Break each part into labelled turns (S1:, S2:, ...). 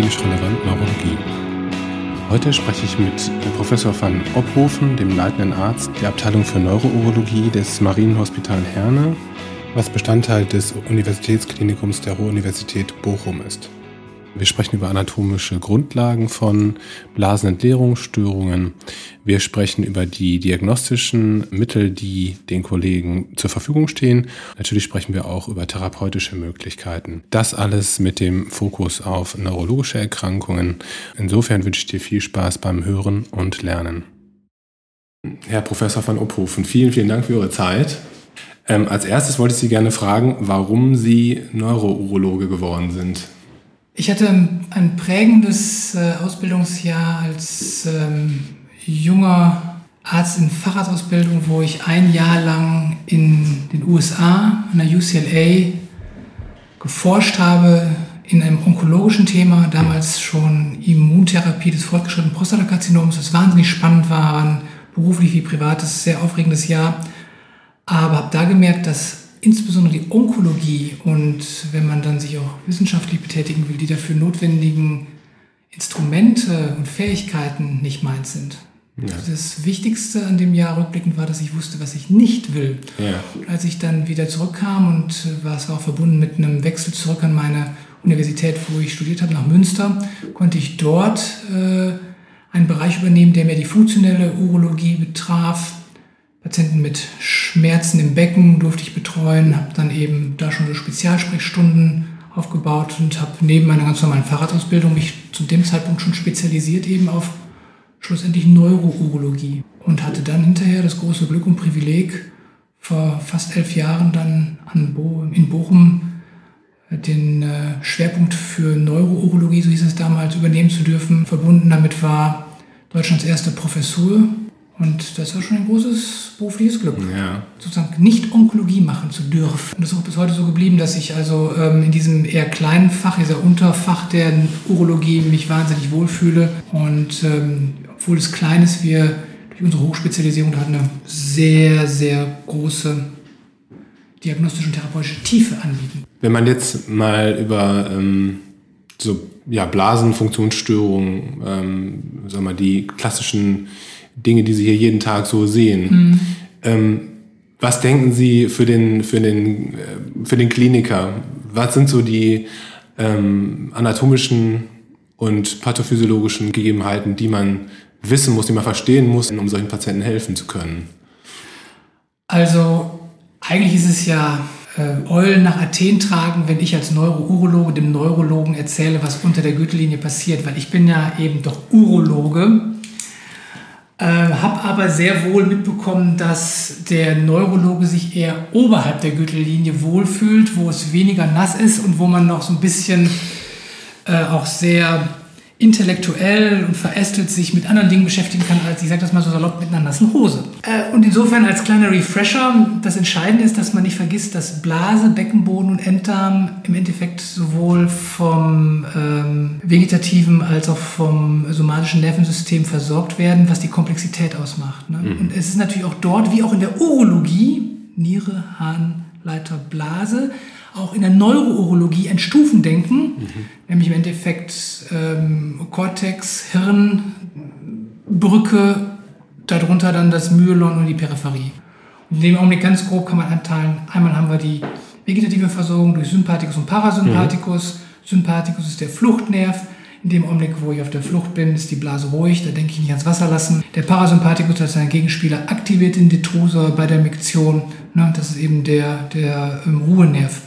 S1: zu klinisch relevanten Neurologie. Heute spreche ich mit Professor van Ophofen, dem leitenden Arzt der Abteilung für Neurourologie des Marienhospital Herne, was Bestandteil des Universitätsklinikums der Ruhr-Universität Bochum ist. Wir sprechen über anatomische Grundlagen von Blasenentleerungsstörungen. Wir sprechen über die diagnostischen Mittel, die den Kollegen zur Verfügung stehen. Natürlich sprechen wir auch über therapeutische Möglichkeiten. Das alles mit dem Fokus auf neurologische Erkrankungen. Insofern wünsche ich dir viel Spaß beim Hören und Lernen. Herr Professor van Ophofen, vielen, vielen Dank für Ihre Zeit. Ähm, als erstes wollte ich Sie gerne fragen, warum Sie Neurourologe geworden sind.
S2: Ich hatte ein prägendes äh, Ausbildungsjahr als ähm, junger Arzt in Facharztausbildung, wo ich ein Jahr lang in den USA an der UCLA geforscht habe in einem onkologischen Thema, damals schon Immuntherapie des fortgeschrittenen Prostatakarzinoms, das wahnsinnig spannend war, beruflich wie privates, sehr aufregendes Jahr. Aber habe da gemerkt, dass insbesondere die Onkologie und wenn man dann sich auch wissenschaftlich betätigen will, die dafür notwendigen Instrumente und Fähigkeiten nicht meins sind. Ja. Das Wichtigste an dem Jahr rückblickend war, dass ich wusste, was ich nicht will. Ja. als ich dann wieder zurückkam und war es auch verbunden mit einem Wechsel zurück an meine Universität, wo ich studiert habe, nach Münster, konnte ich dort äh, einen Bereich übernehmen, der mehr die funktionelle Urologie betraf, Patienten mit Schmerzen im Becken durfte ich betreuen, habe dann eben da schon so Spezialsprechstunden aufgebaut und habe neben meiner ganz normalen Fahrradausbildung mich zu dem Zeitpunkt schon spezialisiert eben auf schlussendlich Neurourologie und hatte dann hinterher das große Glück und Privileg, vor fast elf Jahren dann an Bo in Bochum äh, den äh, Schwerpunkt für Neurourologie, so hieß es damals, übernehmen zu dürfen. Verbunden damit war Deutschlands erste Professur und das war schon ein großes berufliches Glück, ja. sozusagen nicht Onkologie machen zu dürfen. Und das ist auch bis heute so geblieben, dass ich also ähm, in diesem eher kleinen Fach, dieser Unterfach der Urologie, mich wahnsinnig wohlfühle. Und ähm, obwohl es klein ist, wir durch unsere Hochspezialisierung da eine sehr, sehr große diagnostische und therapeutische Tiefe anbieten.
S1: Wenn man jetzt mal über ähm, so ja, Blasenfunktionsstörungen, ähm, sagen wir mal, die klassischen Dinge, die Sie hier jeden Tag so sehen. Mhm. Ähm, was denken Sie für den, für den, äh, für den Kliniker? Was sind so die ähm, anatomischen und pathophysiologischen Gegebenheiten, die man wissen muss, die man verstehen muss, um solchen Patienten helfen zu können?
S2: Also eigentlich ist es ja äh, Eulen nach Athen tragen, wenn ich als Neurourologe dem Neurologen erzähle, was unter der Gürtellinie passiert, weil ich bin ja eben doch Urologe äh, habe aber sehr wohl mitbekommen, dass der Neurologe sich eher oberhalb der Gürtellinie wohlfühlt, wo es weniger nass ist und wo man noch so ein bisschen äh, auch sehr intellektuell und verästelt sich mit anderen Dingen beschäftigen kann, als ich sage das mal so salopp mit einer nassen Hose. Äh, und insofern als kleiner Refresher, das Entscheidende ist, dass man nicht vergisst, dass Blase, Beckenboden und Enddarm im Endeffekt sowohl vom ähm, vegetativen als auch vom somatischen Nervensystem versorgt werden, was die Komplexität ausmacht. Ne? Mhm. Und es ist natürlich auch dort, wie auch in der Urologie, Niere, Harn, Leiter, Blase, auch in der Neurourologie ein Stufendenken, mhm. nämlich im Endeffekt ähm, Cortex, Hirn, Brücke, darunter dann das Myelon und die Peripherie. Und in dem Augenblick ganz grob kann man anteilen, einmal haben wir die vegetative Versorgung durch Sympathikus und Parasympathikus. Mhm. Sympathikus ist der Fluchtnerv. In dem Augenblick, wo ich auf der Flucht bin, ist die Blase ruhig, da denke ich nicht ans Wasser lassen. Der Parasympathikus, das ist ein Gegenspieler, aktiviert den Detrusor bei der Miktion. Ne, das ist eben der, der ähm, Ruhenerv.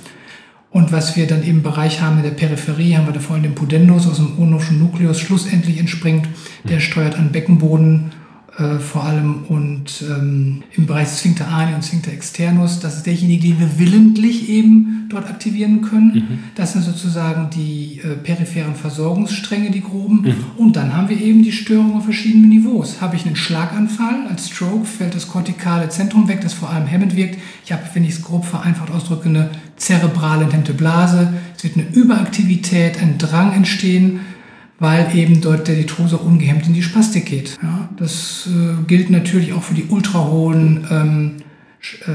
S2: Und was wir dann im Bereich haben in der Peripherie, haben wir da vorhin den Pudendus aus dem onoschen Nukleus schlussendlich entspringt. Der steuert an Beckenboden äh, vor allem und ähm, im Bereich Sphincter ani und Sphincter externus, das ist derjenige, den wir willentlich eben dort aktivieren können. Mhm. Das sind sozusagen die äh, peripheren Versorgungsstränge, die groben. Mhm. Und dann haben wir eben die Störungen auf verschiedenen Niveaus. Habe ich einen Schlaganfall, als Stroke fällt das kortikale Zentrum weg, das vor allem hemmend wirkt. Ich habe, wenn ich es grob vereinfacht ausdrücke, eine zerebrale enthemmte Blase. Es wird eine Überaktivität, ein Drang entstehen weil eben dort der Detrusor ungehemmt in die Spastik geht. Ja, das äh, gilt natürlich auch für die ultrahohen ähm, äh,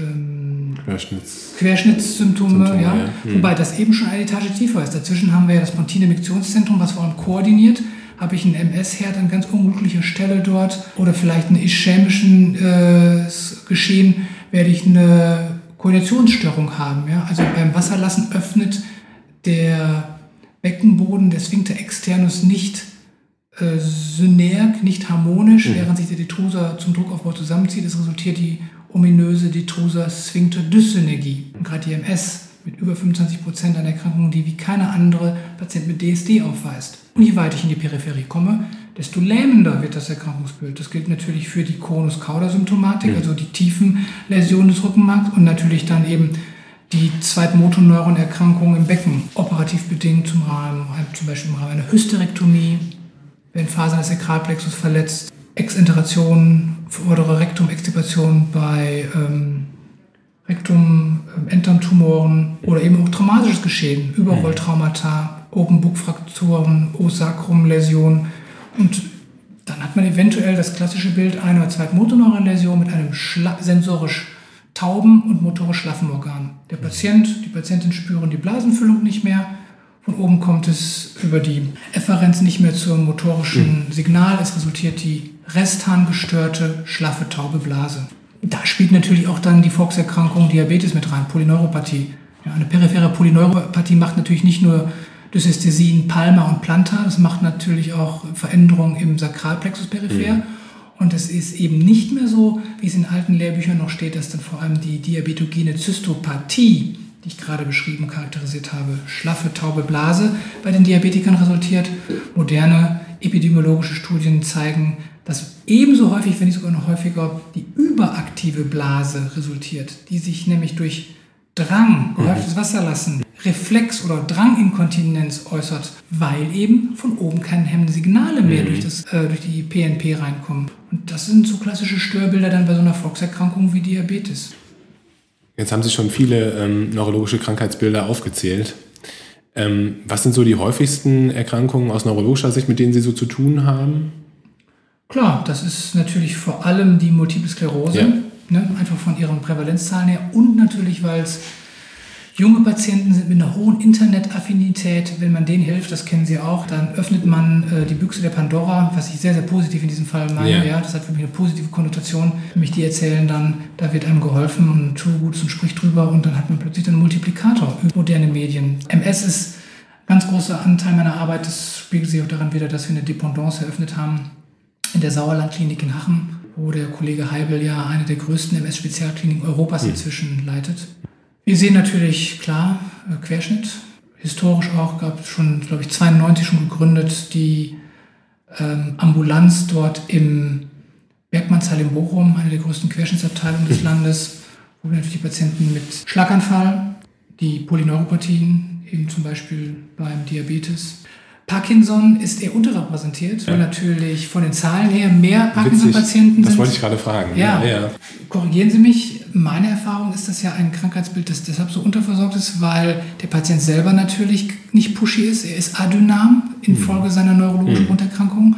S2: ähm,
S1: Querschnitts
S2: Querschnittssymptome,
S1: Symptome,
S2: ja.
S1: ja. Hm.
S2: Wobei das eben schon eine Etage tiefer ist. Dazwischen haben wir ja das Pontine-Miktionszentrum, was vor allem koordiniert. Habe ich einen MS-Herd an ganz unglücklicher Stelle dort oder vielleicht einen ischämischen äh, Geschehen, werde ich eine Koordinationsstörung haben. Ja? Also beim Wasserlassen öffnet der Beckenboden, der Sphincter externus nicht äh, synerg, nicht harmonisch,
S1: Mhm.
S2: während sich der Detrusor zum Druckaufbau zusammenzieht. Es resultiert die ominöse Detrusor Sphincter Dyssynergie. Und gerade die MS mit über 25 Prozent an Erkrankungen, die wie keine andere Patient mit DSD aufweist. Und je weiter ich in die Peripherie komme, desto lähmender wird das Erkrankungsbild. Das gilt natürlich für die Konus-Cauda-Symptomatik, also die tiefen Läsionen des Rückenmarks und natürlich dann eben die Zweitmotoneuronerkrankungen im Becken, operativ bedingt zum, Rahmen, zum Beispiel im Rahmen einer Hysterektomie, wenn Fasern des Sakralplexus verletzt, Exenteration, vordere Rektum-Extubation bei ähm, Rektum, ähm, oder eben auch traumatisches Geschehen, Überrolltraumata, Open-Book-Frakturen, O-Sacrum-Läsion und dann hat man eventuell das klassische Bild einer oder Zweitmotorneuronläsion mit einem schla sensorisch tauben und motorisch schlaffen Organ. Der Patient, die Patientin spüren die Blasenfüllung nicht mehr. Von oben kommt es über die Efferenz nicht mehr zum motorischen Signal. Es resultiert die restharngestörte, schlaffe, taube Blase. Da spielt natürlich auch dann die Volkserkrankung Diabetes mit rein, Polyneuropathie. Ja, eine periphere Polyneuropathie macht natürlich nicht nur Dysesthesien Palma und Plantar, das macht natürlich auch Veränderungen im Sakralplexus peripher.
S1: Mhm.
S2: Und es ist eben nicht mehr so, wie es in alten Lehrbüchern noch steht, dass dann vor allem die diabetogene Zystopathie, die ich gerade beschrieben charakterisiert habe, schlaffe, taube Blase bei den Diabetikern resultiert. Moderne epidemiologische Studien zeigen, dass ebenso häufig, wenn nicht sogar noch häufiger, die überaktive Blase resultiert, die sich nämlich durch Drang, gehäuftes Wasserlassen, Reflex oder Dranginkontinenz äußert, weil eben von oben keine hemmende Signale mehr durch, das, äh, durch die PNP reinkommen. Und das sind so klassische Störbilder dann bei so einer Volkserkrankung wie Diabetes.
S1: Jetzt haben Sie schon viele ähm, neurologische Krankheitsbilder aufgezählt. Ähm, was sind so die häufigsten Erkrankungen aus neurologischer Sicht, mit denen Sie so zu tun haben?
S2: Klar, das ist natürlich vor allem die Multiple Sklerose,
S1: Ja.
S2: ne, einfach von ihren Prävalenzzahlen her und natürlich, weil es junge Patienten sind mit einer hohen Internetaffinität. Wenn man denen hilft, das kennen Sie auch, dann öffnet man äh, die Büchse der Pandora, was ich sehr, sehr positiv in diesem Fall meine.
S1: Ja.
S2: Ja. das hat für mich eine positive Konnotation. Nämlich die erzählen dann, da wird einem geholfen und tu Gutes und spricht drüber und dann hat man plötzlich einen Multiplikator über moderne Medien. MS ist ein ganz großer Anteil meiner Arbeit. Das spiegelt sich auch daran wieder, dass wir eine Dependance eröffnet haben in der Sauerlandklinik in Hachen, wo der Kollege Heibel ja eine der größten MS-Spezialkliniken Europas inzwischen leitet. Wir sehen natürlich klar äh, Querschnitt. Historisch auch gab es schon, glaube ich, 92 schon gegründet, die ähm, Ambulanz dort im Bergmannsheil in Bochum, eine der größten Querschnittsabteilungen des Landes, wo wir natürlich die Patienten mit Schlaganfall, die Polyneuropathien, eben zum Beispiel beim Diabetes. Parkinson ist eher unterrepräsentiert, weil natürlich von den Zahlen her mehr Parkinson-Patienten
S1: Das
S2: sind.
S1: wollte ich gerade fragen.
S2: Ja.
S1: ja.
S2: Korrigieren Sie mich, meine Erfahrung ist, dass ja ein Krankheitsbild, das deshalb so unterversorgt ist, weil der Patient selber natürlich nicht pushy ist. Er ist adynam infolge seiner neurologischen Grunderkrankung.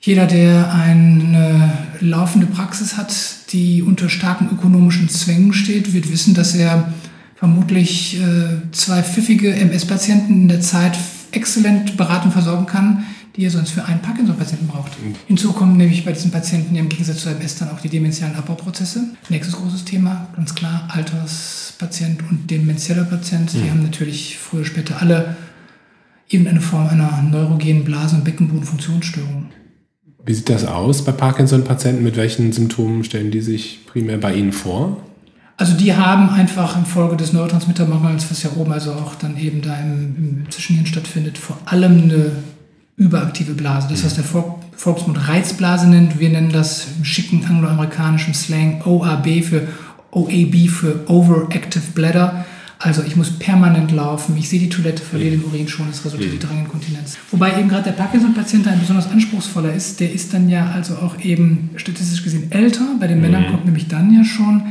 S2: Jeder, der eine laufende Praxis hat, die unter starken ökonomischen Zwängen steht, wird wissen, dass er vermutlich äh, zwei pfiffige MS-Patienten in der Zeit exzellent beraten versorgen kann, die er sonst für einen Parkinson-Patienten braucht. Hinzu kommen nämlich bei diesen Patienten ja im Gegensatz zu MS dann auch die dementiellen Abbauprozesse. Nächstes großes Thema, ganz klar, Alterspatient und demenzieller Patient. Die haben natürlich früher später alle irgendeine Form einer neurogenen Blase- und Beckenbodenfunktionsstörung.
S1: Wie sieht das aus bei Parkinson-Patienten? Mit welchen Symptomen stellen die sich primär bei Ihnen vor?
S2: Also die haben einfach infolge des Neurotransmittermangels, was ja oben also auch dann eben da im, im Zwischenhirn stattfindet, vor allem eine überaktive Blase. Das, was der Volk, Volksmund Reizblase nennt, wir nennen das im schicken angloamerikanischen Slang OAB für OAB für Overactive Bladder. Also ich muss permanent laufen, ich sehe die Toilette, verliere den Urin schon, es resultiert die Dranginkontinenz. Wobei eben gerade der Parkinson-Patient ein besonders anspruchsvoller ist, der ist dann ja also auch eben statistisch gesehen älter. Bei den Männern kommt nämlich dann ja schon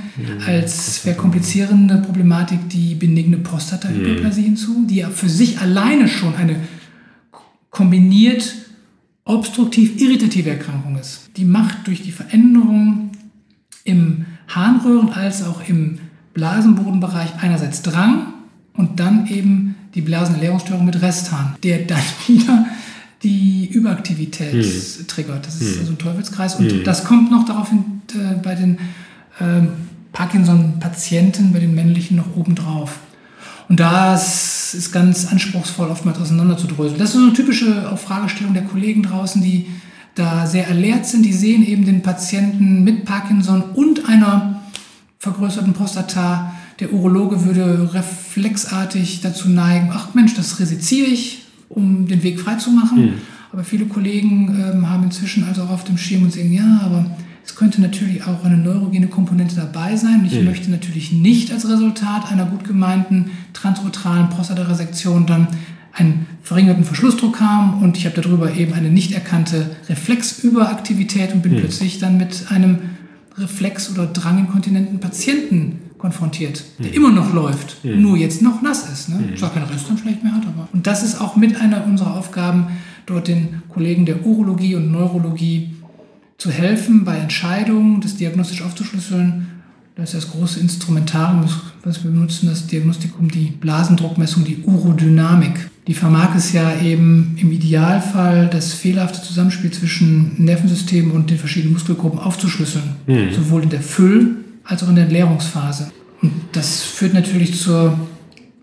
S2: als verkomplizierende Problematik die benigne Prostatahyperplasie hinzu, die ja für sich alleine schon eine kombiniert obstruktiv-irritative Erkrankung ist. Die macht durch die Veränderung im Harnröhren als auch im Blasenbodenbereich einerseits Drang und dann eben die Blasenleerungsstörung mit Resthahn, der dann wieder die Überaktivität hm. triggert. Das ist hm. also ein Teufelskreis. Und hm. das kommt noch daraufhin äh, bei den ähm, Parkinson-Patienten, bei den männlichen noch obendrauf. Und das ist ganz anspruchsvoll, oftmals auseinanderzudröseln. Das ist so eine typische auch Fragestellung der Kollegen draußen, die da sehr erlehrt sind. Die sehen eben den Patienten mit Parkinson und einer vergrößerten Prostata. Der Urologe würde reflexartig dazu neigen, ach Mensch, das resiziere ich, um den Weg freizumachen. Mhm. Aber viele Kollegen ähm, haben inzwischen also auch auf dem Schirm und sagen, ja, aber es könnte natürlich auch eine neurogene Komponente dabei sein. Ich mhm. möchte natürlich nicht als Resultat einer gut gemeinten transuretralen Prostataresektion dann einen verringerten Verschlussdruck haben und ich habe darüber eben eine nicht erkannte Reflexüberaktivität und bin mhm. plötzlich dann mit einem Reflex- oder dranginkontinenten Patienten konfrontiert, der mhm. immer noch läuft, mhm. nur jetzt noch nass ist. Ne? Mhm. Zwar kein Rest schlecht mehr hat, aber. Und das ist auch mit einer unserer Aufgaben, dort den Kollegen der Urologie und Neurologie zu helfen, bei Entscheidungen das diagnostisch aufzuschlüsseln. Das ist das große Instrumentarium, was wir benutzen, das Diagnostikum, die Blasendruckmessung, die Urodynamik. Die vermag es ja eben im Idealfall das fehlerhafte Zusammenspiel zwischen Nervensystem und den verschiedenen Muskelgruppen aufzuschlüsseln, mhm. sowohl in der Füll- als auch in der Entleerungsphase. Und das führt natürlich zur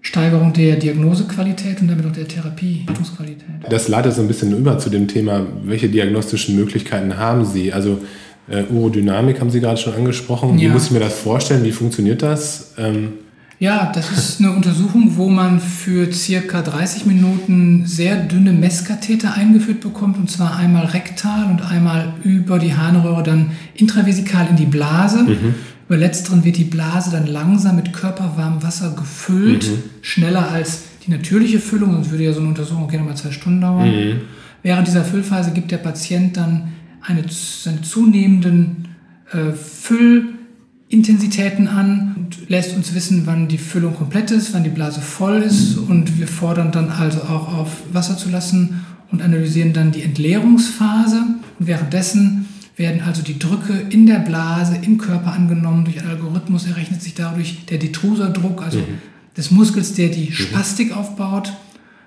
S2: Steigerung der Diagnosequalität und damit auch der Therapiequalität.
S1: Das leitet so ein bisschen über zu dem Thema, welche diagnostischen Möglichkeiten haben Sie? Also äh, Urodynamik haben Sie gerade schon angesprochen. Ja. Wie muss ich mir das vorstellen? Wie funktioniert das? Ähm
S2: ja, das ist eine Untersuchung, wo man für circa 30 Minuten sehr dünne Messkatheter eingeführt bekommt, und zwar einmal rektal und einmal über die Harnröhre dann intravesikal in die Blase. Mhm. Über letzteren wird die Blase dann langsam mit körperwarmem Wasser gefüllt, mhm. schneller als die natürliche Füllung, sonst würde ja so eine Untersuchung gerne mal zwei Stunden dauern. Mhm. Während dieser Füllphase gibt der Patient dann eine, seine zunehmenden äh, Füllintensitäten an und lässt uns wissen, wann die Füllung komplett ist, wann die Blase voll ist und wir fordern dann also auch auf Wasser zu lassen und analysieren dann die Entleerungsphase und währenddessen werden also die Drücke in der Blase im Körper angenommen. Durch einen Algorithmus errechnet sich dadurch der Detrusordruck, also mhm. des Muskels, der die mhm. Spastik aufbaut.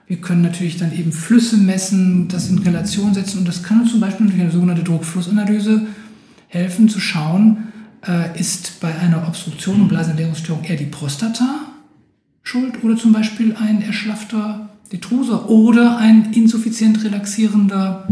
S2: Wir können natürlich dann eben Flüsse messen, das in Relation setzen und das kann uns zum Beispiel durch eine sogenannte Druckflussanalyse helfen zu schauen, äh, ist bei einer Obstruktion und Blasenentleerungsstörung eher die Prostata schuld oder zum Beispiel ein erschlaffter Detrusor oder ein insuffizient relaxierender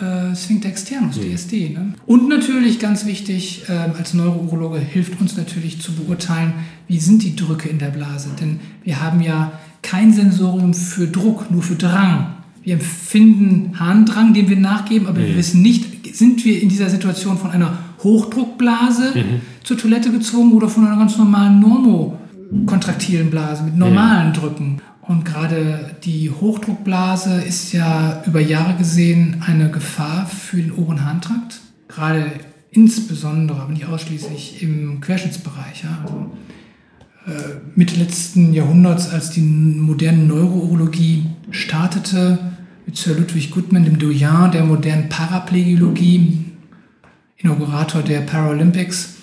S2: äh, Sphincter externus, mhm. DSD. Ne? Und natürlich ganz wichtig, äh, als Neurourologe hilft uns natürlich zu beurteilen, wie sind die Drücke in der Blase. Denn wir haben ja kein Sensorium für Druck, nur für Drang. Wir empfinden Harndrang, den wir nachgeben, aber mhm. wir wissen nicht, sind wir in dieser Situation von einer Hochdruckblase mhm. zur Toilette gezwungen oder von einer ganz normalen normokontraktilen Blase mit normalen mhm. Drücken. Und gerade die Hochdruckblase ist ja über Jahre gesehen eine Gefahr für den Ohrenharntrakt. Gerade insbesondere, aber nicht ausschließlich im Querschnittsbereich. Ja. Also, Mitte letzten Jahrhunderts, als die moderne Neurourologie startete, mit Sir Ludwig Goodman, dem Doyen der modernen Paraplegiologie, Inaugurator der Paralympics,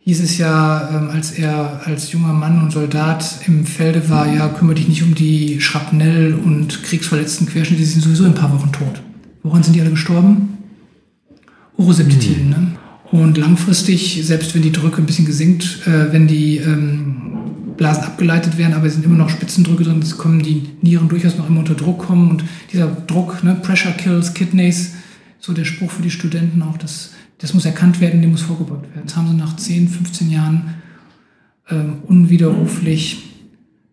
S2: hieß es ja, ähm, als er als junger Mann und Soldat im Felde war, ja, kümmere dich nicht um die Schrapnell- und kriegsverletzten Querschnitte, die sind sowieso in ein paar Wochen tot. Woran sind die alle gestorben? Uroseptitiden. Mhm. Ne? Und langfristig, selbst wenn die Drücke ein bisschen gesinkt, äh, wenn die ähm, Blasen abgeleitet werden, aber es sind immer noch Spitzendrücke drin, es kommen die Nieren durchaus noch immer unter Druck kommen und dieser Druck, ne, Pressure kills kidneys, so der Spruch für die Studenten auch, das das muss erkannt werden, dem muss vorgebeugt werden. Jetzt haben sie nach 10, 15 Jahren ähm, unwiderruflich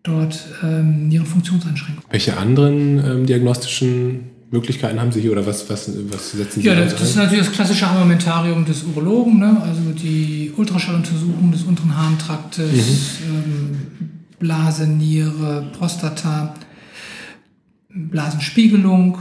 S2: dort ähm, ihre Funktionseinschränkungen.
S1: Welche anderen ähm, diagnostischen Möglichkeiten haben Sie hier oder was, was, was setzen Sie
S2: Ja, das, das ist natürlich das klassische Armamentarium des Urologen, ne? also die Ultraschalluntersuchung des unteren Harntraktes, mhm. ähm, Blase, Niere, Prostata, Blasenspiegelung,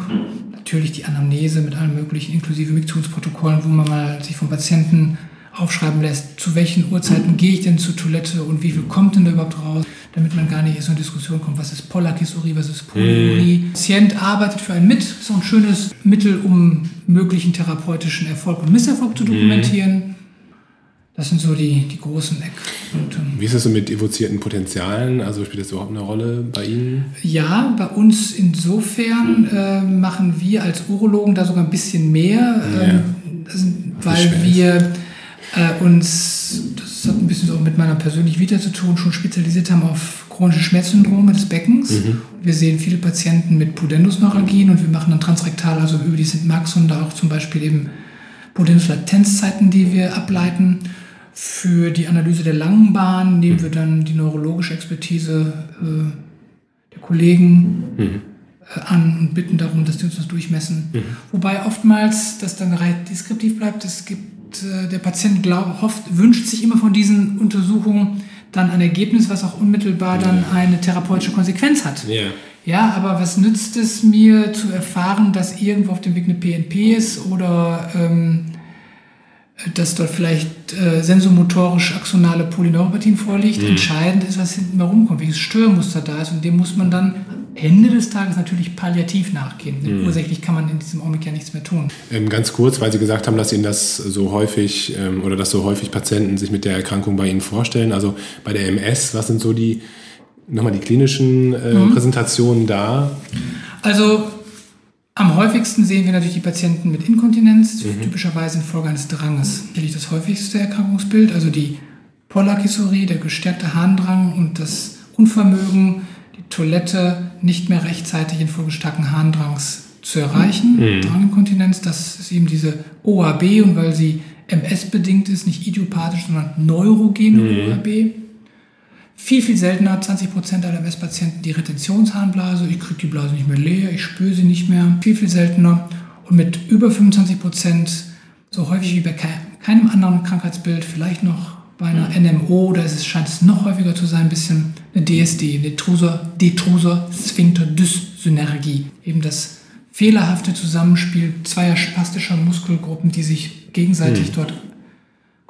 S2: natürlich die Anamnese mit allen möglichen, inklusive Miktionsprotokollen, wo man mal sich vom Patienten aufschreiben lässt, zu welchen Uhrzeiten gehe ich denn zur Toilette und wie viel kommt denn da überhaupt raus, damit man gar nicht in so eine Diskussion kommt, was ist Polakisurie, was ist Polyurie. Mhm. Patient arbeitet für einen mit, ist auch ein schönes Mittel, um möglichen therapeutischen Erfolg und Misserfolg zu dokumentieren. Mhm. Das sind so die, die großen Eckpunkte.
S1: Wie ist es so mit evozierten Potenzialen? Also spielt das überhaupt eine Rolle bei Ihnen?
S2: Ja, bei uns insofern äh, machen wir als Urologen da sogar ein bisschen mehr, ja. ähm, weil wir äh, uns, das hat ein bisschen so mit meiner persönlichen Vita zu tun, schon spezialisiert haben auf chronische Schmerzsyndrome des Beckens. Mhm. Wir sehen viele Patienten mit Pudendusneuralgien und wir machen dann transrektal, also über die sind Max und da auch zum Beispiel eben Pudendus-Latenzzeiten, die wir ableiten. Für die Analyse der langen Bahn nehmen wir dann die neurologische Expertise äh, der Kollegen mhm. äh, an und bitten darum, dass die uns das durchmessen. Mhm. Wobei oftmals das dann rein deskriptiv bleibt. Es gibt, äh, der Patient glaubt, hofft, wünscht sich immer von diesen Untersuchungen dann ein Ergebnis, was auch unmittelbar dann eine therapeutische Konsequenz hat. Ja. Ja, aber was nützt es mir zu erfahren, dass irgendwo auf dem Weg eine PNP ist oder ähm, dass dort vielleicht äh, sensomotorisch axonale Polyneuropathien vorliegt. Mhm. Entscheidend ist, was hinten herumkommt, welches Störmuster da ist. Und dem muss man dann Ende des Tages natürlich palliativ nachgehen. Mhm. Ursächlich kann man in diesem Augenblick ja nichts mehr tun.
S1: Ähm, ganz kurz, weil Sie gesagt haben, dass Ihnen das so häufig ähm, oder dass so häufig Patienten sich mit der Erkrankung bei Ihnen vorstellen. Also bei der MS, was sind so die nochmal die klinischen äh, mhm. Präsentationen da?
S2: Also am häufigsten sehen wir natürlich die Patienten mit Inkontinenz, mhm. typischerweise infolge eines Dranges. Natürlich das häufigste Erkrankungsbild, also die Polakisurie, der gestärkte Harndrang und das Unvermögen, die Toilette nicht mehr rechtzeitig infolge starken Harndrangs zu erreichen. Mhm. Dranginkontinenz, das ist eben diese OAB und weil sie MS-bedingt ist, nicht idiopathisch, sondern neurogene mhm. OAB. Viel, viel seltener, 20% aller MS-Patienten die Retentionsharnblase. Ich kriege die Blase nicht mehr leer, ich spüre sie nicht mehr. Viel, viel seltener. Und mit über 25%, so häufig wie bei keinem anderen Krankheitsbild, vielleicht noch bei einer NMO, da ist es, scheint es noch häufiger zu sein, ein bisschen eine DSD, Detruser, Detruser Sphincter Dyssynergie. Eben das fehlerhafte Zusammenspiel zweier spastischer Muskelgruppen, die sich gegenseitig hm. dort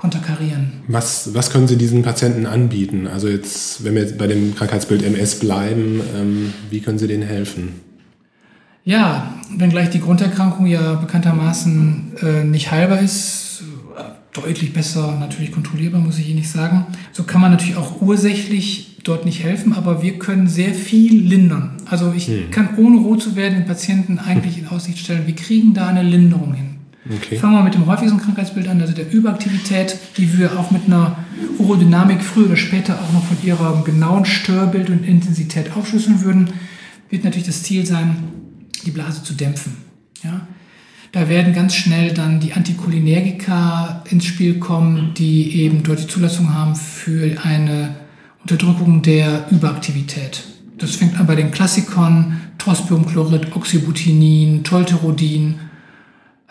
S2: konterkarieren.
S1: Was, was können Sie diesen Patienten anbieten? Also jetzt, wenn wir jetzt bei dem Krankheitsbild MS bleiben, ähm, wie können Sie denen helfen?
S2: Ja, wenngleich die Grunderkrankung ja bekanntermaßen äh, nicht heilbar ist, deutlich besser natürlich kontrollierbar, muss ich Ihnen nicht sagen. So kann man natürlich auch ursächlich dort nicht helfen, aber wir können sehr viel lindern. Also ich hm. kann ohne rot zu werden den Patienten eigentlich in Aussicht stellen, wir kriegen da eine Linderung hin. Okay. Fangen wir mit dem häufigsten Krankheitsbild an, also der Überaktivität, die wir auch mit einer Urodynamik früher oder später auch noch von ihrem genauen Störbild und Intensität aufschlüsseln würden, wird natürlich das Ziel sein, die Blase zu dämpfen. Ja? Da werden ganz schnell dann die Anticholinergika ins Spiel kommen, die eben dort die Zulassung haben für eine Unterdrückung der Überaktivität. Das fängt an bei den Klassikern, Trospiumchlorid, Oxybutinin, Tolterodin,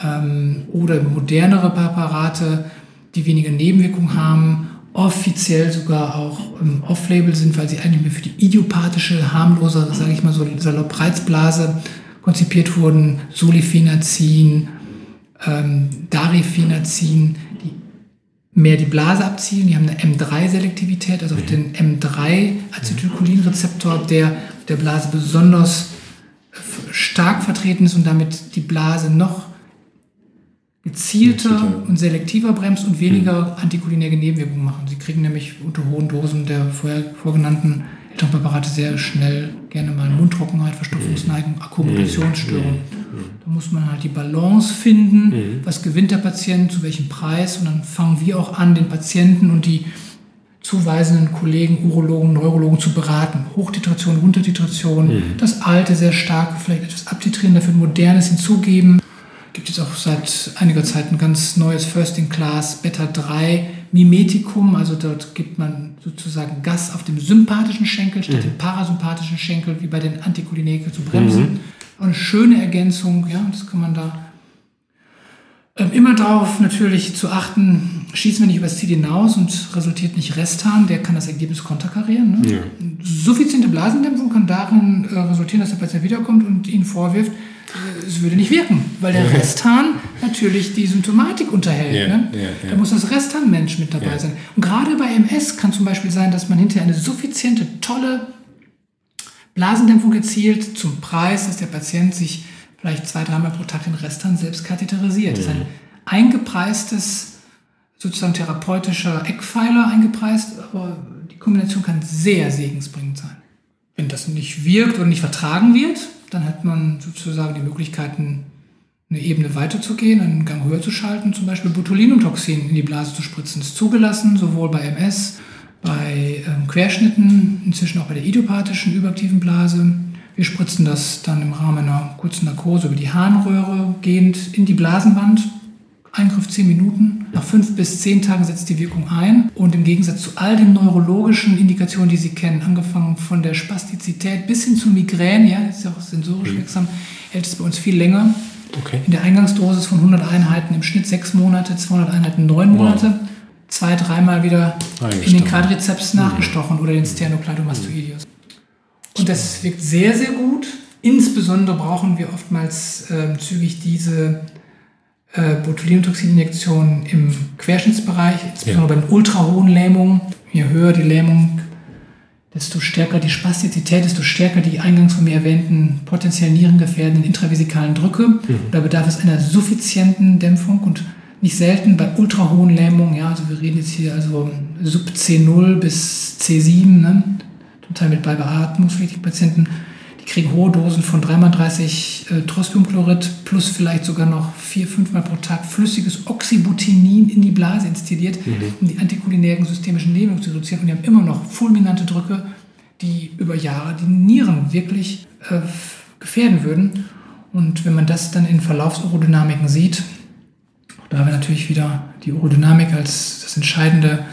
S2: ähm, oder modernere Präparate, die weniger Nebenwirkungen haben, offiziell sogar auch ähm, off-label sind, weil sie eigentlich mehr für die idiopathische, harmlose, sage ich mal so, salopp Reizblase konzipiert wurden. Solifenazin, ähm, Darifenazin, die mehr die Blase abzielen. Die haben eine M3-Selektivität, also auf den M3-Acetylcholinrezeptor, der der Blase besonders stark vertreten ist und damit die Blase noch gezielter und selektiver bremst und weniger mhm. antikulinäre Nebenwirkungen machen. Sie kriegen nämlich unter hohen Dosen der vorher vorgenannten Elternpräparate sehr schnell gerne mal Mundtrockenheit, Verstopfungsneigung, mhm. Akkumulationsstörung. Mhm. Da muss man halt die Balance finden, mhm. was gewinnt der Patient, zu welchem Preis und dann fangen wir auch an, den Patienten und die zuweisenden Kollegen, Urologen, Neurologen zu beraten. Hochtitration, Runtertitration, mhm. das alte, sehr starke, vielleicht etwas abtitrieren, dafür modernes hinzugeben gibt es auch seit einiger Zeit ein ganz neues First-in-Class Beta 3 Mimetikum. Also dort gibt man sozusagen Gas auf dem sympathischen Schenkel statt mhm. dem parasympathischen Schenkel, wie bei den Anticholinerika zu bremsen. Mhm. eine schöne Ergänzung, ja, das kann man da ähm, immer darauf natürlich zu achten, schießen wir nicht übers Ziel hinaus und resultiert nicht Resthahn, der kann das Ergebnis konterkarieren. Ne? Ja. Suffiziente Blasendämpfung kann darin äh, resultieren, dass der Patient wiederkommt und Ihnen vorwirft, es würde nicht wirken, weil der Resthahn natürlich die Symptomatik unterhält. Yeah, ne? yeah, yeah. Da muss das Resthahn-Mensch mit dabei sein. Und gerade bei MS kann zum Beispiel sein, dass man hinterher eine suffiziente, tolle Blasendämpfung erzielt zum Preis, dass der Patient sich vielleicht zwei, dreimal pro Tag den Resthahn selbst katheterisiert. Das ist ein eingepreistes sozusagen therapeutischer Eckpfeiler eingepreist, aber die Kombination kann sehr segensbringend sein. Wenn das nicht wirkt oder nicht vertragen wird, dann hat man sozusagen die Möglichkeiten, eine Ebene weiterzugehen, einen Gang höher zu schalten, zum Beispiel Botulinumtoxin in die Blase zu spritzen. Das ist zugelassen, sowohl bei MS, bei ähm, Querschnitten, inzwischen auch bei der idiopathischen überaktiven Blase. Wir spritzen das dann im Rahmen einer kurzen Narkose über die Harnröhre gehend in die Blasenwand. Eingriff 10 Minuten. Nach 5 bis 10 Tagen setzt die Wirkung ein. Und im Gegensatz zu all den neurologischen Indikationen, die Sie kennen, angefangen von der Spastizität bis hin zu Migräne, ja, ist ja auch sensorisch mhm. wirksam, hält es bei uns viel länger. Okay. In der Eingangsdosis von 100 Einheiten im Schnitt 6 Monate, 200 Einheiten 9 Monate. Wow. Zwei, dreimal wieder in den Quadrizeps mhm. nachgestochen oder den Sternocleidomastoideus. Und das wirkt sehr, sehr gut. Insbesondere brauchen wir oftmals äh, zügig diese äh, Botulinumtoxininjektion im Querschnittsbereich, insbesondere ja. bei den ultrahohen Lähmungen. Je höher die Lähmung, desto stärker die Spastizität, desto stärker die eingangs von mir erwähnten potenziell nierengefährdenden intravesikalen Drücke. Mhm. Da bedarf es einer suffizienten Dämpfung und nicht selten bei ultrahohen Lähmungen, ja, also wir reden jetzt hier also sub C0 bis C7, ne, zum Teil mit beibeatmungspflichtigen Patienten, die kriegen hohe Dosen von 3x30 äh, Trospiumchlorid plus vielleicht sogar noch vier, fünfmal pro Tag flüssiges Oxybutinin in die Blase instilliert, mhm. um die antikulinären systemischen Lähmungen zu reduzieren. Und die haben immer noch fulminante Drücke, die über Jahre die Nieren wirklich äh, gefährden würden. Und wenn man das dann in Verlaufsurodynamiken sieht, da haben wir natürlich wieder die Urodynamik als das entscheidende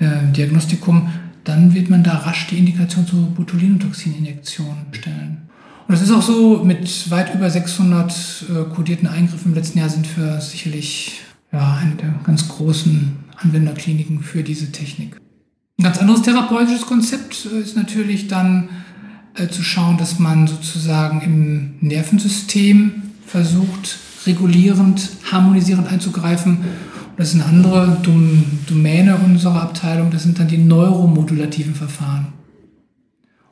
S2: äh, Diagnostikum, dann wird man da rasch die Indikation zur Botulinumtoxininjektion stellen. Und das ist auch so, mit weit über 600 äh, kodierten Eingriffen im letzten Jahr sind wir sicherlich ja, eine der ganz großen Anwenderkliniken für diese Technik. Ein ganz anderes therapeutisches Konzept äh, ist natürlich dann äh, zu schauen, dass man sozusagen im Nervensystem versucht, regulierend, harmonisierend einzugreifen. Das ist eine andere Domäne unserer Abteilung, das sind dann die neuromodulativen Verfahren.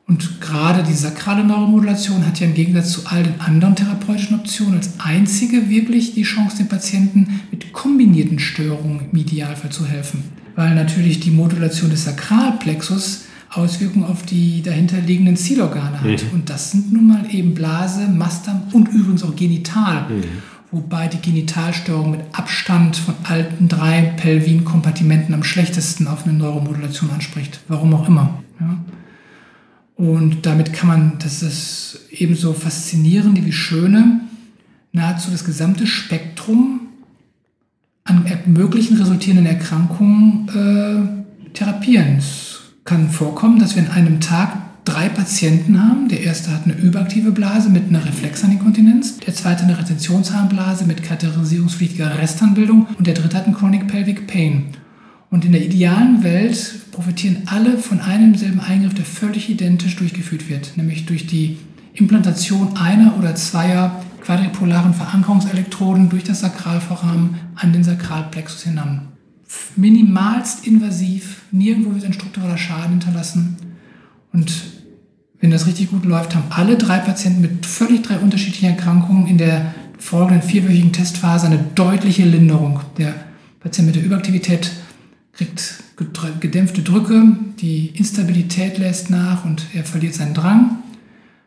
S2: Und gerade die sakrale Neuromodulation hat ja im Gegensatz zu all den anderen therapeutischen Optionen als einzige wirklich die Chance, den Patienten mit kombinierten Störungen im Idealfall zu helfen. Weil natürlich die Modulation des Sakralplexus Auswirkungen auf die dahinterliegenden Zielorgane hat. Mhm. Und das sind nun mal eben Blase, Mastam und übrigens auch Genital. Mhm wobei die Genitalstörung mit Abstand von alten drei Pelvin-Kompartimenten am schlechtesten auf eine Neuromodulation anspricht. Warum auch immer. Ja. Und damit kann man, das ist ebenso faszinierend wie schöne, nahezu das gesamte Spektrum an möglichen resultierenden Erkrankungen äh, therapieren. Es kann vorkommen, dass wir in einem Tag drei Patienten haben. Der erste hat eine überaktive Blase mit einer Reflexaninkontinenz, der zweite eine Retentionsharnblase mit katheterisierungspflichtiger Restanbildung und der dritte hat einen Chronic Pelvic Pain. Und in der idealen Welt profitieren alle von einem selben Eingriff, der völlig identisch durchgeführt wird, nämlich durch die Implantation einer oder zweier quadripolaren Verankerungselektroden durch das Sakralvorrahmen an den Sakralplexus hinan. Minimalst invasiv, nirgendwo wird ein struktureller Schaden hinterlassen und wenn das richtig gut läuft, haben alle drei Patienten mit völlig drei unterschiedlichen Erkrankungen in der folgenden vierwöchigen Testphase eine deutliche Linderung. Der Patient mit der Überaktivität kriegt gedämpfte Drücke, die Instabilität lässt nach und er verliert seinen Drang.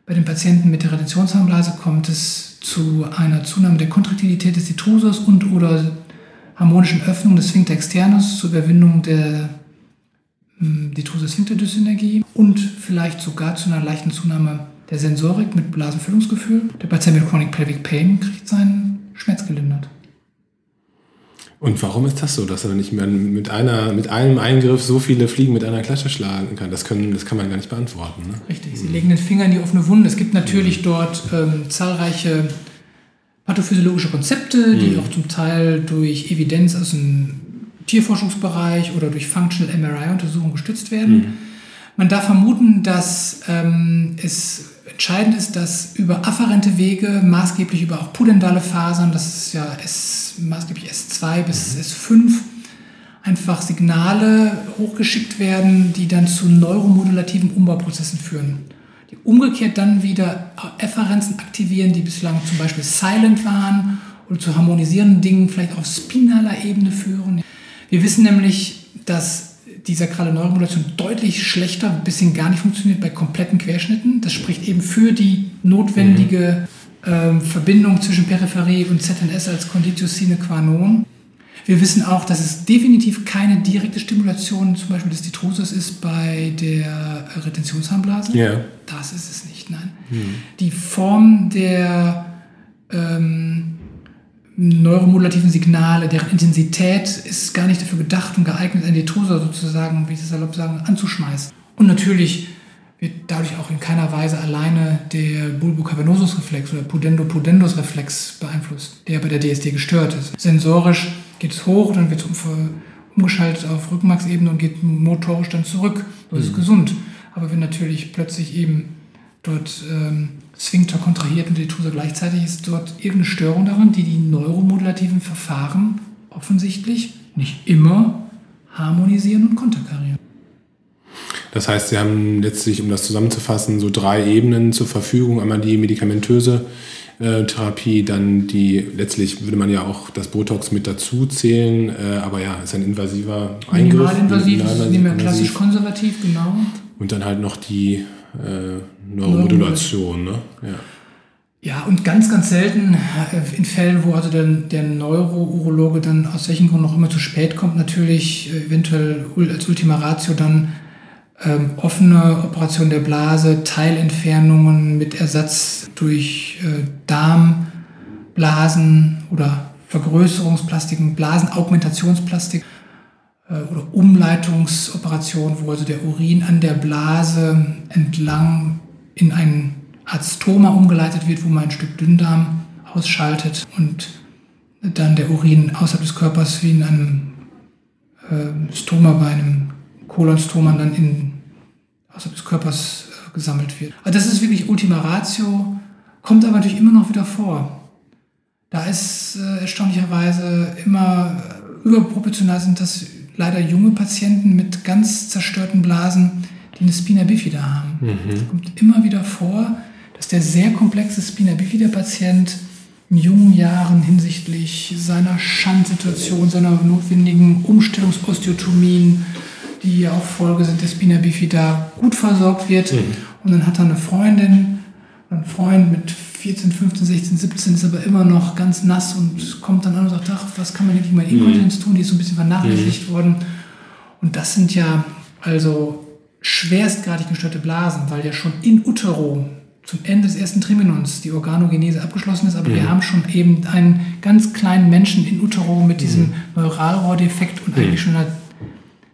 S2: Bei den Patienten mit der Retentionsharnblase kommt es zu einer Zunahme der Kontraktilität des Detrusors und oder harmonischen Öffnung des Sphincter externus zur Überwindung der Detrusor-Sphincter-Dysynergie und vielleicht sogar zu einer leichten Zunahme der Sensorik mit Blasenfüllungsgefühl. Der Patient mit Chronic Pelvic Pain kriegt seinen Schmerz gelindert.
S1: Und warum ist das so, dass er nicht mehr mit, einer, mit einem Eingriff so viele Fliegen mit einer Klatsche schlagen kann? Das, können, das kann man gar nicht beantworten. Ne?
S2: Richtig, sie mhm. legen den Finger in die offene Wunde. Es gibt natürlich mhm. dort ähm, zahlreiche pathophysiologische Konzepte, die mhm. auch zum Teil durch Evidenz aus dem Tierforschungsbereich oder durch Functional MRI-Untersuchungen gestützt werden. Mhm. Man darf vermuten, dass ähm, es entscheidend ist, dass über afferente Wege, maßgeblich über auch pudendale Fasern, das ist ja S, maßgeblich S2 bis mhm. S5, einfach Signale hochgeschickt werden, die dann zu neuromodulativen Umbauprozessen führen. Die umgekehrt dann wieder Efferenzen aktivieren, die bislang zum Beispiel silent waren oder zu harmonisierenden Dingen vielleicht auf spinaler Ebene führen. Wir wissen nämlich, dass die sakrale Neuromodulation deutlich schlechter bis hin gar nicht funktioniert bei kompletten Querschnitten. Das spricht eben für die notwendige ähm, Verbindung zwischen Peripherie und ZNS als Conditio sine qua non. Wir wissen auch, dass es definitiv keine direkte Stimulation zum Beispiel des Detrusors ist bei der Retentionsharnblase.
S1: Ja.
S2: Das ist es nicht, nein. Mhm. Die Form der ähm, neuromodulativen Signale, deren Intensität ist gar nicht dafür gedacht und geeignet, einen Detrusor sozusagen, wie ich das salopp sagen, anzuschmeißen. Und natürlich wird dadurch auch in keiner Weise alleine der Bulbocavernosus-Reflex oder Pudendo-Pudendus-Reflex beeinflusst, der bei der DSD gestört ist. Sensorisch geht es hoch, dann wird es umgeschaltet auf Rückenmarksebene und geht motorisch dann zurück. Das mhm. ist gesund. Aber wenn natürlich plötzlich eben dort ähm, Sphincter kontrahiert und Detrusor gleichzeitig ist dort irgendeine Störung daran, die die neuromodulativen Verfahren offensichtlich nicht immer harmonisieren und konterkarieren.
S1: Das heißt, Sie haben letztlich, um das zusammenzufassen, so drei Ebenen zur Verfügung. Einmal die medikamentöse äh, Therapie, dann die, letztlich würde man ja auch das Botox mit dazu zählen, äh, aber ja, ist ein invasiver Eingriff.
S2: Minimalinvasiv, das nehmen wir klassisch konservativ, genau.
S1: Und dann halt noch die äh, Neuromodulation, ne? Ja.
S2: Ja, und ganz, ganz selten äh, in Fällen, wo also der, der Neurourologe dann aus welchen Gründen noch immer zu spät kommt, natürlich äh, eventuell als Ultima Ratio dann ähm, offene Operation der Blase, Teilentfernungen mit Ersatz durch äh, Darmblasen oder Vergrößerungsplastiken, Blasenaugmentationsplastik äh, oder Umleitungsoperationen, wo also der Urin an der Blase entlang in ein Art Stoma umgeleitet wird, wo man ein Stück Dünndarm ausschaltet und dann der Urin außerhalb des Körpers wie in einem äh, Stoma bei einem Kolonstoma dann in, außerhalb des Körpers äh, gesammelt wird. Also das ist wirklich Ultima Ratio, kommt aber natürlich immer noch wieder vor. Da ist äh, erstaunlicherweise immer äh, überproportional sind das leider junge Patienten mit ganz zerstörten Blasen, die eine Spina bifida haben. Mhm. Es kommt immer wieder vor, dass der sehr komplexe Spina bifida Patient in jungen Jahren hinsichtlich seiner Schandsituation, seiner notwendigen Umstellungsosteotomien, die ja auch Folge sind der Spina bifida, gut versorgt wird. Mhm. Und dann hat er eine Freundin, ein Freund mit 14, 15, 16, 17 ist aber immer noch ganz nass und kommt dann an und sagt, ach, was kann man denn gegen meine Inkontinenz tun? Die ist so ein bisschen vernachlässigt mhm. worden. Und das sind ja also schwerstgradig gestörte Blasen, weil ja schon in Utero zum Ende des ersten Trimenons die Organogenese abgeschlossen ist, aber mhm. wir haben schon eben einen ganz kleinen Menschen in Utero mit diesem mhm. Neuralrohrdefekt und eigentlich schon einer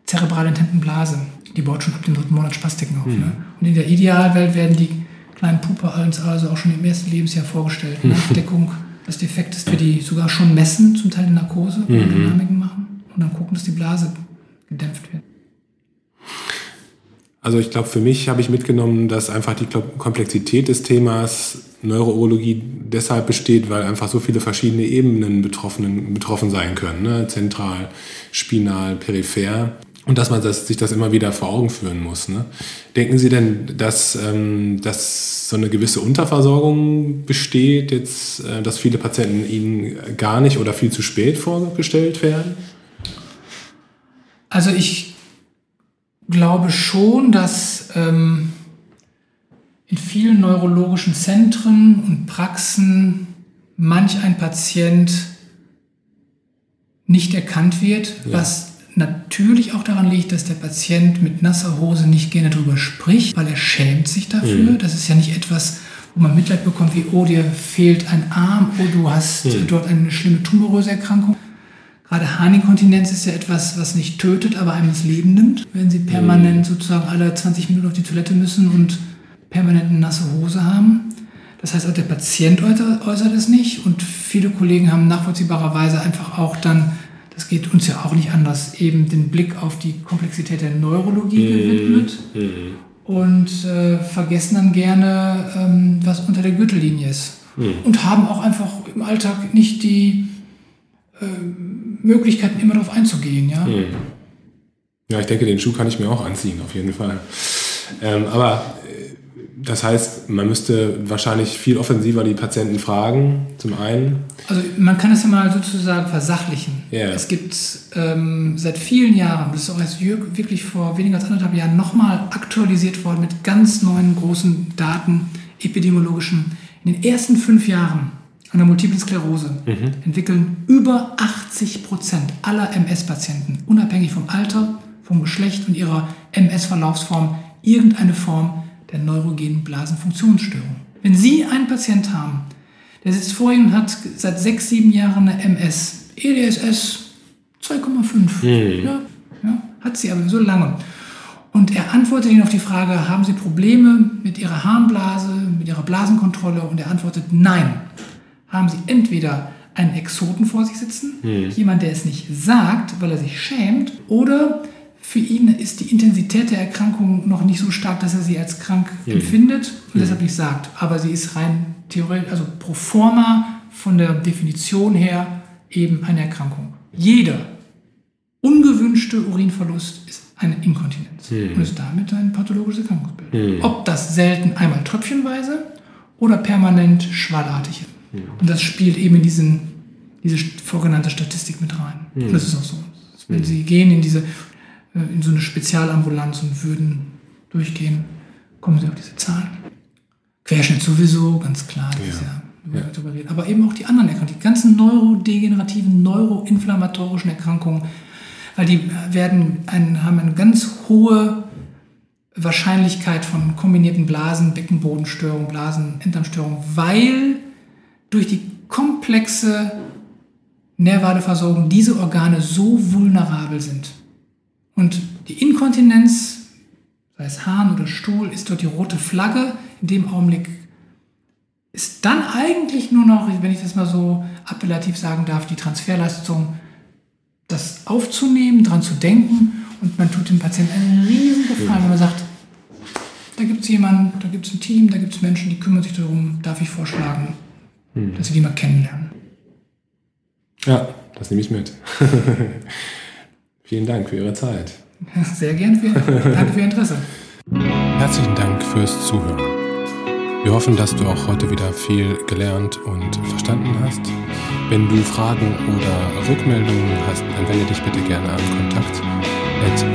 S2: zerebral intenten Blase. Die baut schon ab dem dritten Monat Spastiken auf. Mhm. Ne? Und in der Idealwelt werden die kleinen Puppe also auch schon im ersten Lebensjahr vorgestellt. Nachdeckung des Defektes, wir die sogar schon messen, zum Teil in Narkose, mhm. Dynamiken machen und dann gucken, dass die Blase gedämpft wird.
S1: Also ich glaube, für mich habe ich mitgenommen, dass einfach die Komplexität des Themas Neurourologie deshalb besteht, weil einfach so viele verschiedene Ebenen betroffen, betroffen sein können. Ne? Zentral, spinal, peripher. Und dass man das, sich das immer wieder vor Augen führen muss. Ne? Denken Sie denn, dass, ähm, dass so eine gewisse Unterversorgung besteht, jetzt, äh, dass viele Patienten Ihnen gar nicht oder viel zu spät vorgestellt werden?
S2: Also ich glaube schon, dass ähm, in vielen neurologischen Zentren und Praxen manch ein Patient nicht erkannt wird, ja. was natürlich auch daran liegt, dass der Patient mit nasser Hose nicht gerne darüber spricht, weil er schämt sich dafür. Mhm. Das ist ja nicht etwas, wo man Mitleid bekommt, wie, oh, dir fehlt ein Arm, oh, du hast mhm. dort eine schlimme tumoröse Erkrankung. Gerade Harninkontinenz ist ja etwas, was nicht tötet, aber einem das Leben nimmt. Wenn Sie permanent mhm. sozusagen alle 20 Minuten auf die Toilette müssen und permanent eine nasse Hose haben. Das heißt, auch der Patient äußert es nicht und viele Kollegen haben nachvollziehbarerweise einfach auch dann, das geht uns ja auch nicht anders, eben den Blick auf die Komplexität der Neurologie mhm. gewidmet mhm. und äh, vergessen dann gerne, ähm, was unter der Gürtellinie ist. Mhm. Und haben auch einfach im Alltag nicht die äh, Möglichkeiten, immer darauf einzugehen. Ja? Hm.
S1: ja, ich denke, den Schuh kann ich mir auch anziehen, auf jeden Fall. Ähm, aber äh, das heißt, man müsste wahrscheinlich viel offensiver die Patienten fragen, zum einen.
S2: Also man kann es ja mal sozusagen versachlichen. Yeah. Es gibt ähm, seit vielen Jahren, das ist auch erst wirklich vor weniger als anderthalb Jahren nochmal aktualisiert worden mit ganz neuen großen Daten, epidemiologischen. In den ersten fünf Jahren an der Multiplen Sklerose mhm. entwickeln über 80 Prozent aller MS-Patienten, unabhängig vom Alter, vom Geschlecht und ihrer MS-Verlaufsform, irgendeine Form der neurogenen Blasenfunktionsstörung. Wenn Sie einen Patient haben, der sitzt vor Ihnen und hat seit sechs, sieben Jahren eine MS, EDSS 2,5, mhm. ja, ja, hat sie aber so lange. Und er antwortet Ihnen auf die Frage, haben Sie Probleme mit Ihrer Harnblase, mit Ihrer Blasenkontrolle? Und er antwortet, nein. Haben Sie entweder einen Exoten vor sich sitzen, mhm. jemand, der es nicht sagt, weil er sich schämt, oder für ihn ist die Intensität der Erkrankung noch nicht so stark, dass er sie als krank mhm. empfindet und mhm. deshalb nicht sagt. Aber sie ist rein theoretisch, also pro forma von der Definition her eben eine Erkrankung. Jeder ungewünschte Urinverlust ist eine Inkontinenz mhm. und ist damit ein pathologisches Erkrankungsbild. Mhm. Ob das selten einmal tröpfchenweise oder permanent schwallartig ist. Mhm. Und das spielt eben in diesen, diese vorgenannte Statistik mit rein. Und mhm. das ist auch so. Wenn Sie gehen in diese äh, in so eine Spezialambulanz und würden durchgehen, kommen sie auf diese Zahlen. Querschnitt sowieso, ganz klar, ja. Ja, ja. Aber eben auch die anderen Erkrankungen, die ganzen neurodegenerativen, neuroinflammatorischen Erkrankungen, weil die werden einen, haben eine ganz hohe Wahrscheinlichkeit von kombinierten Blasen, Beckenbodenstörungen, Blasenenddarmstörungen, weil durch die komplexe Nährwadeversorgung diese Organe so vulnerabel sind. Und die Inkontinenz, sei es Hahn oder Stuhl, ist dort die rote Flagge. In dem Augenblick ist dann eigentlich nur noch, wenn ich das mal so appellativ sagen darf, die Transferleistung, das aufzunehmen, daran zu denken und man tut dem Patienten einen riesen Gefallen, wenn man sagt, da gibt es jemanden, da gibt es ein Team, da gibt es Menschen, die kümmern sich darum, darf ich vorschlagen, hm. dass sie die mal kennenlernen.
S1: Ja, das nehme ich mit. Vielen Dank für Ihre Zeit.
S2: Sehr gern. Für, danke für Ihr Interesse.
S1: Herzlichen Dank fürs Zuhören. Wir hoffen, dass du auch heute wieder viel gelernt und verstanden hast. Wenn du Fragen oder Rückmeldungen hast, dann wende dich bitte gerne an kontakt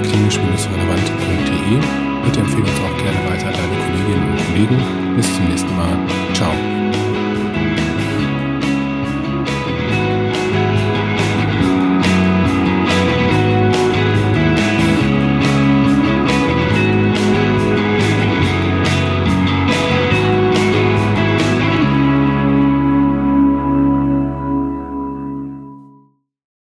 S1: klinisch-relevant.de. Bitte empfehle uns auch gerne weiter deine Kolleginnen und Kollegen. Bis zum nächsten Mal. Ciao.